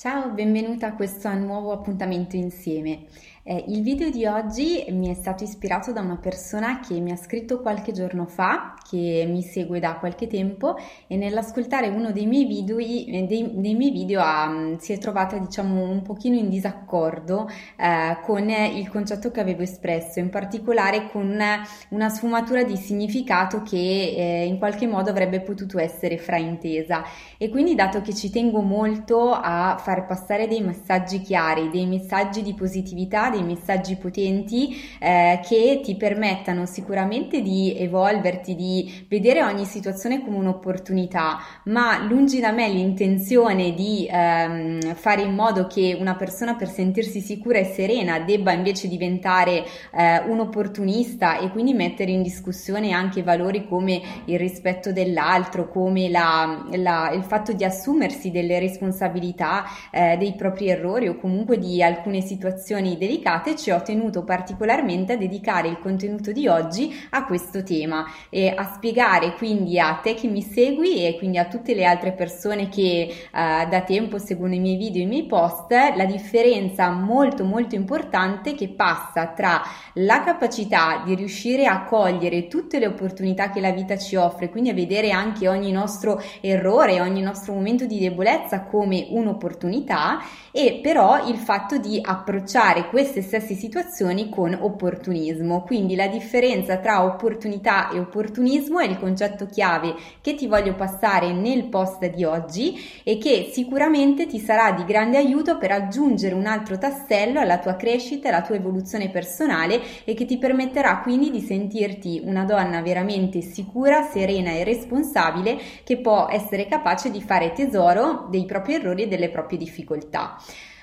Ciao, benvenuta a questo nuovo appuntamento insieme. Eh, il video di oggi mi è stato ispirato da una persona che mi ha scritto qualche giorno fa, che mi segue da qualche tempo e nell'ascoltare uno dei miei video, dei, dei miei video ha, si è trovata diciamo un pochino in disaccordo eh, con il concetto che avevo espresso, in particolare con una, una sfumatura di significato che eh, in qualche modo avrebbe potuto essere fraintesa. E quindi dato che ci tengo molto a far passare dei messaggi chiari, dei messaggi di positività, dei messaggi potenti eh, che ti permettano sicuramente di evolverti, di vedere ogni situazione come un'opportunità, ma lungi da me l'intenzione di ehm, fare in modo che una persona per sentirsi sicura e serena debba invece diventare eh, un opportunista e quindi mettere in discussione anche valori come il rispetto dell'altro, come la, la, il fatto di assumersi delle responsabilità eh, dei propri errori o comunque di alcune situazioni delicate dedicate ci ho tenuto particolarmente a dedicare il contenuto di oggi a questo tema e a spiegare quindi a te che mi segui e quindi a tutte le altre persone che uh, da tempo seguono i miei video e i miei post la differenza molto molto importante che passa tra la capacità di riuscire a cogliere tutte le opportunità che la vita ci offre, quindi a vedere anche ogni nostro errore, ogni nostro momento di debolezza come un'opportunità e però il fatto di approcciare queste queste stesse situazioni con opportunismo. Quindi la differenza tra opportunità e opportunismo è il concetto chiave che ti voglio passare nel post di oggi e che sicuramente ti sarà di grande aiuto per aggiungere un altro tassello alla tua crescita, alla tua evoluzione personale e che ti permetterà quindi di sentirti una donna veramente sicura, serena e responsabile che può essere capace di fare tesoro dei propri errori e delle proprie difficoltà.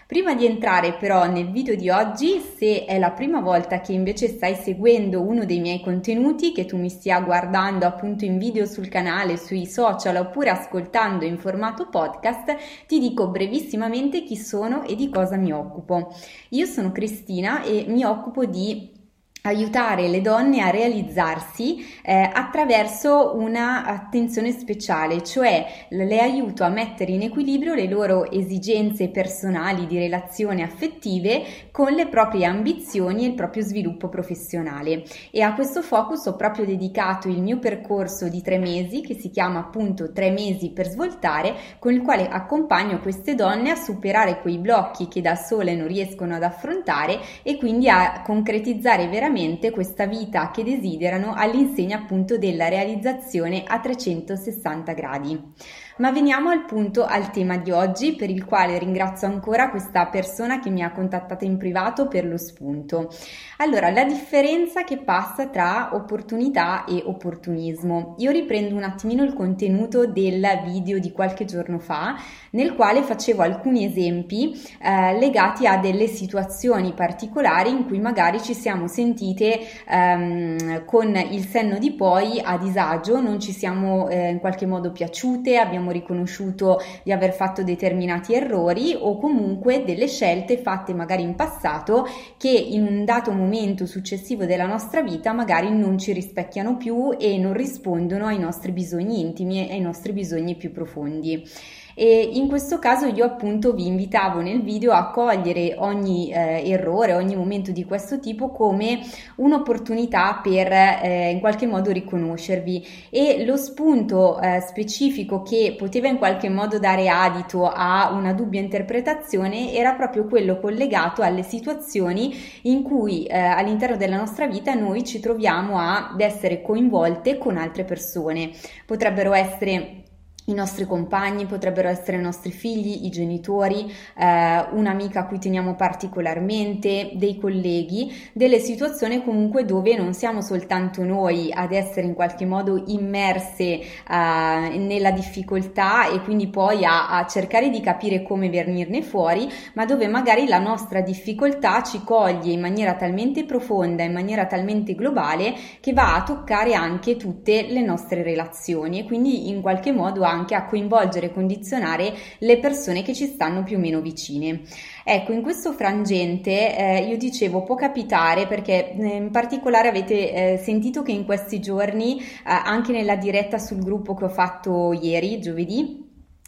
Prima di entrare però nel video di oggi, se è la prima volta che invece stai seguendo uno dei miei contenuti, che tu mi stia guardando appunto in video sul canale, sui social oppure ascoltando in formato podcast, ti dico brevissimamente chi sono e di cosa mi occupo. Io sono Cristina e mi occupo di aiutare le donne a realizzarsi eh, attraverso una attenzione speciale, cioè le aiuto a mettere in equilibrio le loro esigenze personali di relazione affettive con le proprie ambizioni e il proprio sviluppo professionale. E a questo focus ho proprio dedicato il mio percorso di tre mesi che si chiama appunto tre mesi per svoltare, con il quale accompagno queste donne a superare quei blocchi che da sole non riescono ad affrontare e quindi a concretizzare veramente veramente questa vita che desiderano all'insegna appunto della realizzazione a 360 gradi. Ma veniamo al punto, al tema di oggi, per il quale ringrazio ancora questa persona che mi ha contattata in privato per lo spunto. Allora, la differenza che passa tra opportunità e opportunismo. Io riprendo un attimino il contenuto del video di qualche giorno fa, nel quale facevo alcuni esempi eh, legati a delle situazioni particolari in cui magari ci siamo sentite ehm, con il senno di poi a disagio, non ci siamo eh, in qualche modo piaciute, abbiamo abbiamo riconosciuto di aver fatto determinati errori o comunque delle scelte fatte magari in passato che in un dato momento successivo della nostra vita magari non ci rispecchiano più e non rispondono ai nostri bisogni intimi e ai nostri bisogni più profondi e in questo caso io appunto vi invitavo nel video a cogliere ogni eh, errore, ogni momento di questo tipo come un'opportunità per eh, in qualche modo riconoscervi e lo spunto eh, specifico che poteva in qualche modo dare adito a una dubbia interpretazione era proprio quello collegato alle situazioni in cui eh, all'interno della nostra vita noi ci troviamo ad essere coinvolte con altre persone. Potrebbero essere i nostri compagni potrebbero essere i nostri figli, i genitori, eh, un'amica a cui teniamo particolarmente, dei colleghi, delle situazioni comunque dove non siamo soltanto noi ad essere in qualche modo immerse eh, nella difficoltà e quindi poi a, a, cercare di capire come venirne fuori, ma dove magari la nostra difficoltà ci coglie in maniera talmente profonda, in maniera talmente globale che va a toccare anche tutte le nostre relazioni e quindi in qualche modo ha anche a coinvolgere e condizionare le persone che ci stanno più o meno vicine. Ecco, in questo frangente eh, io dicevo può capitare perché eh, in particolare avete eh, sentito che in questi giorni, eh, anche nella diretta sul gruppo che ho fatto ieri, giovedì,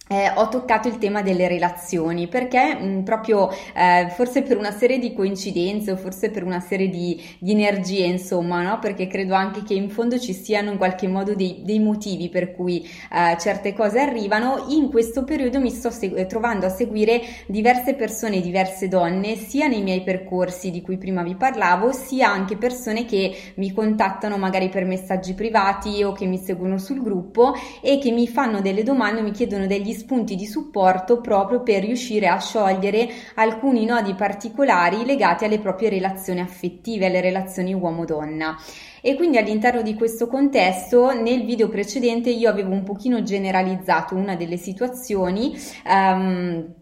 eh, ho toccato il tema delle relazioni perché mh, mm, proprio eh, forse per una serie di coincidenze o forse per una serie di, di energie insomma no? perché credo anche che in fondo ci siano in qualche modo dei, dei motivi per cui eh, certe cose arrivano in questo periodo mi sto segu- trovando a seguire diverse persone diverse donne sia nei miei percorsi di cui prima vi parlavo sia anche persone che mi contattano magari per messaggi privati o che mi seguono sul gruppo e che mi fanno delle domande mi chiedono degli spunti di supporto proprio per riuscire a sciogliere alcuni nodi particolari legati alle proprie relazioni affettive, alle relazioni uomo-donna. E quindi all'interno di questo contesto, nel video precedente io avevo un pochino generalizzato una delle situazioni. Um,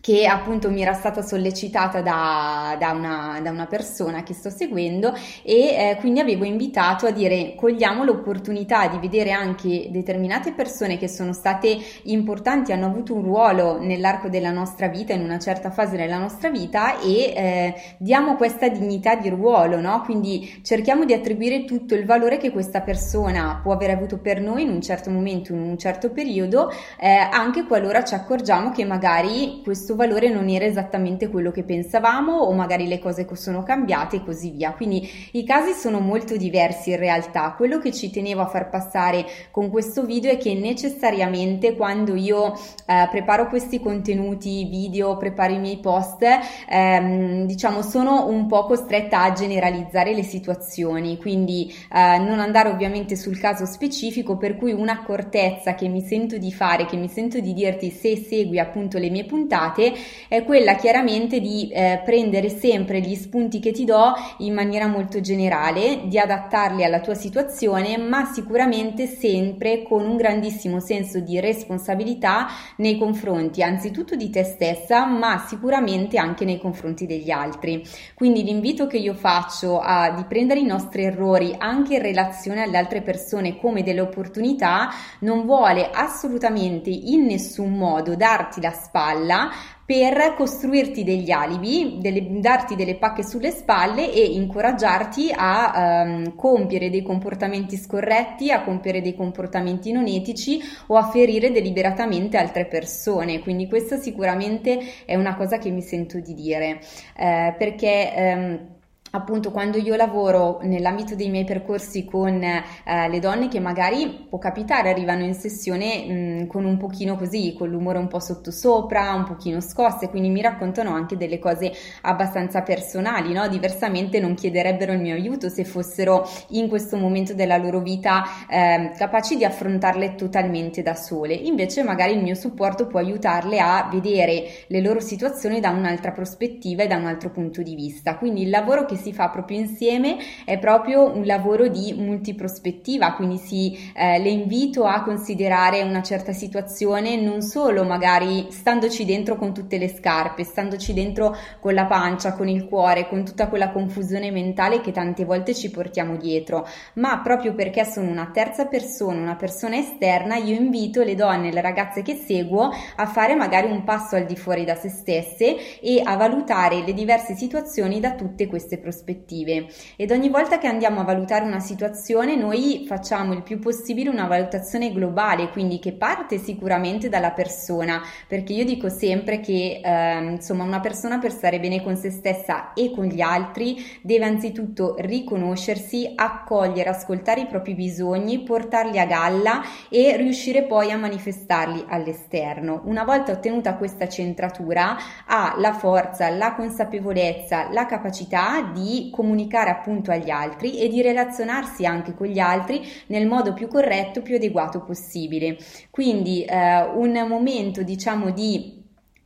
che appunto mi era stata sollecitata da, da, una, da una, persona che sto seguendo e eh, quindi avevo invitato a dire cogliamo l'opportunità di vedere anche determinate persone che sono state importanti, hanno avuto un ruolo nell'arco della nostra vita, in una certa fase della nostra vita e eh, diamo questa dignità di ruolo, no? Quindi cerchiamo di attribuire tutto il valore che questa persona può aver avuto per noi in un certo momento, in un certo periodo, eh, anche qualora ci accorgiamo che magari questo questo valore non era esattamente quello che pensavamo o magari le cose sono cambiate e così via. Quindi i casi sono molto diversi in realtà. Quello che ci tenevo a far passare con questo video è che necessariamente quando io eh, preparo questi contenuti video, preparo i miei post, ehm, diciamo sono un po' costretta a generalizzare le situazioni, quindi eh, non andare ovviamente sul caso specifico, per cui un'accortezza che mi sento di fare, che mi sento di dirti se segui appunto le mie puntate, usate è quella chiaramente di eh, prendere sempre gli spunti che ti do in maniera molto generale, di adattarli alla tua situazione, ma sicuramente sempre con un grandissimo senso di responsabilità nei confronti anzitutto di te stessa, ma sicuramente anche nei confronti degli altri. Quindi l'invito che io faccio a di prendere i nostri errori anche in relazione alle altre persone come delle opportunità non vuole assolutamente in nessun modo darti la spalla per costruirti degli alibi, delle, darti delle pacche sulle spalle e incoraggiarti a um, compiere dei comportamenti scorretti, a compiere dei comportamenti non etici o a ferire deliberatamente altre persone. Quindi questa sicuramente è una cosa che mi sento di dire, eh, perché... Um, appunto quando io lavoro nell'ambito dei miei percorsi con eh, le donne che magari può capitare arrivano in sessione mh, mm, con un pochino così con l'umore un po' sottosopra un pochino scosse quindi mi raccontano anche delle cose abbastanza personali no? diversamente non chiederebbero il mio aiuto se fossero in questo momento della loro vita eh, capaci di affrontarle totalmente da sole invece magari il mio supporto può aiutarle a vedere le loro situazioni da un'altra prospettiva e da un altro punto di vista quindi il lavoro che si fa proprio insieme è proprio un lavoro di multiprospettiva, quindi si, eh, le invito a considerare una certa situazione non solo magari standoci dentro con tutte le scarpe, standoci dentro con la pancia, con il cuore, con tutta quella confusione mentale che tante volte ci portiamo dietro, ma proprio perché sono una terza persona, una persona esterna, io invito le donne, le ragazze che seguo a fare magari un passo al di fuori da se stesse e a valutare le diverse situazioni da tutte queste prospettive prospettive ed ogni volta che andiamo a valutare una situazione noi facciamo il più possibile una valutazione globale, quindi che parte sicuramente dalla persona, perché io dico sempre che eh, insomma una persona per stare bene con se stessa e con gli altri deve anzitutto riconoscersi, accogliere, ascoltare i propri bisogni, portarli a galla e riuscire poi a manifestarli all'esterno. Una volta ottenuta questa centratura ha la forza, la consapevolezza, la capacità di di comunicare appunto agli altri e di relazionarsi anche con gli altri nel modo più corretto, più adeguato possibile. Quindi eh, un momento diciamo di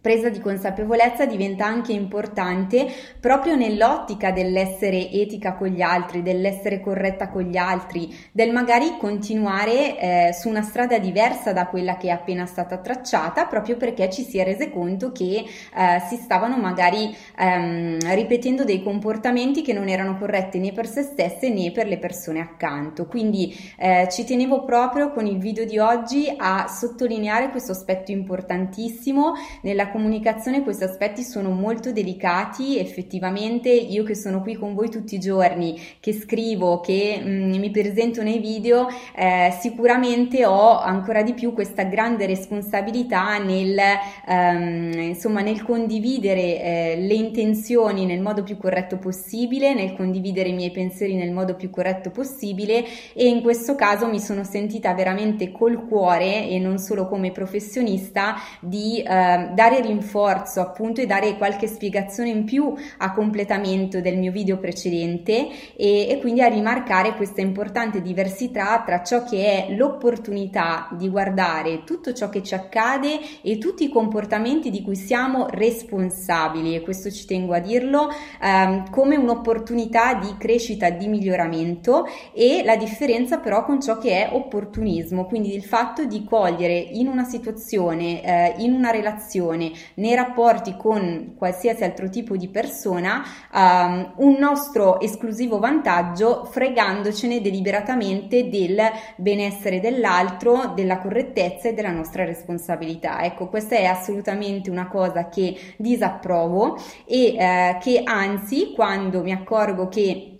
presa di consapevolezza diventa anche importante proprio nell'ottica dell'essere etica con gli altri, dell'essere corretta con gli altri, del magari continuare eh, su una strada diversa da quella che è appena stata tracciata, proprio perché ci si è rese conto che eh, si stavano magari ehm, ripetendo dei comportamenti che non erano corretti né per se stesse né per le persone accanto. Quindi eh, ci tenevo proprio con il video di oggi a sottolineare questo aspetto importantissimo nella comunicazione questi aspetti sono molto delicati, effettivamente io che sono qui con voi tutti i giorni, che scrivo, che mh, mm, mi presento nei video, eh, sicuramente ho ancora di più questa grande responsabilità nel, ehm, insomma, nel condividere eh, le intenzioni nel modo più corretto possibile, nel condividere i miei pensieri nel modo più corretto possibile e in questo caso mi sono sentita veramente col cuore e non solo come professionista di eh, dare rinforzo appunto e dare qualche spiegazione in più a completamento del mio video precedente e, e quindi a rimarcare questa importante diversità tra ciò che è l'opportunità di guardare tutto ciò che ci accade e tutti i comportamenti di cui siamo responsabili. E questo ci tengo a dirlo ehm, come un'opportunità di crescita, di miglioramento e la differenza però con ciò che è opportunismo, quindi il fatto di cogliere in una situazione, eh, in una relazione, nei rapporti con qualsiasi altro tipo di persona, um, un nostro esclusivo vantaggio fregandocene deliberatamente del benessere dell'altro, della correttezza e della nostra responsabilità. Ecco, questa è assolutamente una cosa che disapprovo e eh, che anzi quando mi accorgo che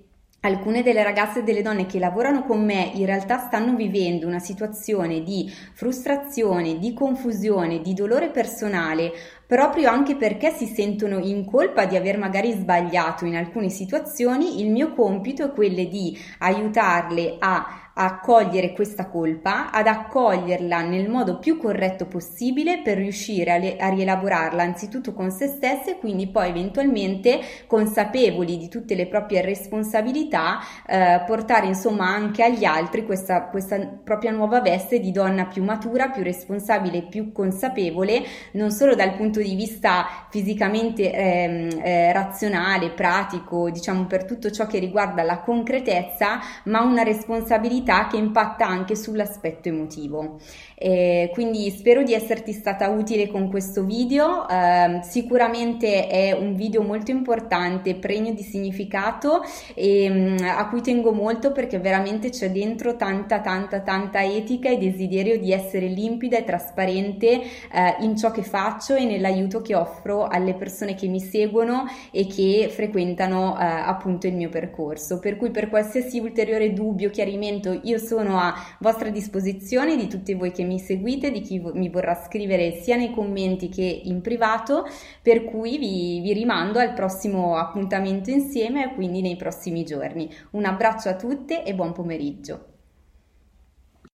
alcune delle ragazze e delle donne che lavorano con me in realtà stanno vivendo una situazione di frustrazione, di confusione, di dolore personale, proprio anche perché si sentono in colpa di aver magari sbagliato in alcune situazioni, il mio compito è quello di aiutarle a a accogliere questa colpa, ad accoglierla nel modo più corretto possibile per riuscire a, le, a rielaborarla anzitutto con se stesse e quindi poi eventualmente consapevoli di tutte le proprie responsabilità eh, portare insomma anche agli altri questa, questa propria nuova veste di donna più matura, più responsabile, più consapevole non solo dal punto di vista fisicamente eh, eh, razionale, pratico, diciamo per tutto ciò che riguarda la concretezza, ma una responsabilità attività che impatta anche sull'aspetto emotivo. Eh, quindi spero di esserti stata utile con questo video, eh, sicuramente è un video molto importante, pregno di significato e mh, mm, a cui tengo molto perché veramente c'è dentro tanta tanta tanta etica e desiderio di essere limpida e trasparente eh, in ciò che faccio e nell'aiuto che offro alle persone che mi seguono e che frequentano eh, appunto il mio percorso. Per cui per qualsiasi ulteriore dubbio, chiarimento io sono a vostra disposizione di tutti voi che mi seguite, di chi mi vorrà scrivere sia nei commenti che in privato, per cui vi, vi rimando al prossimo appuntamento insieme e quindi nei prossimi giorni. Un abbraccio a tutte e buon pomeriggio.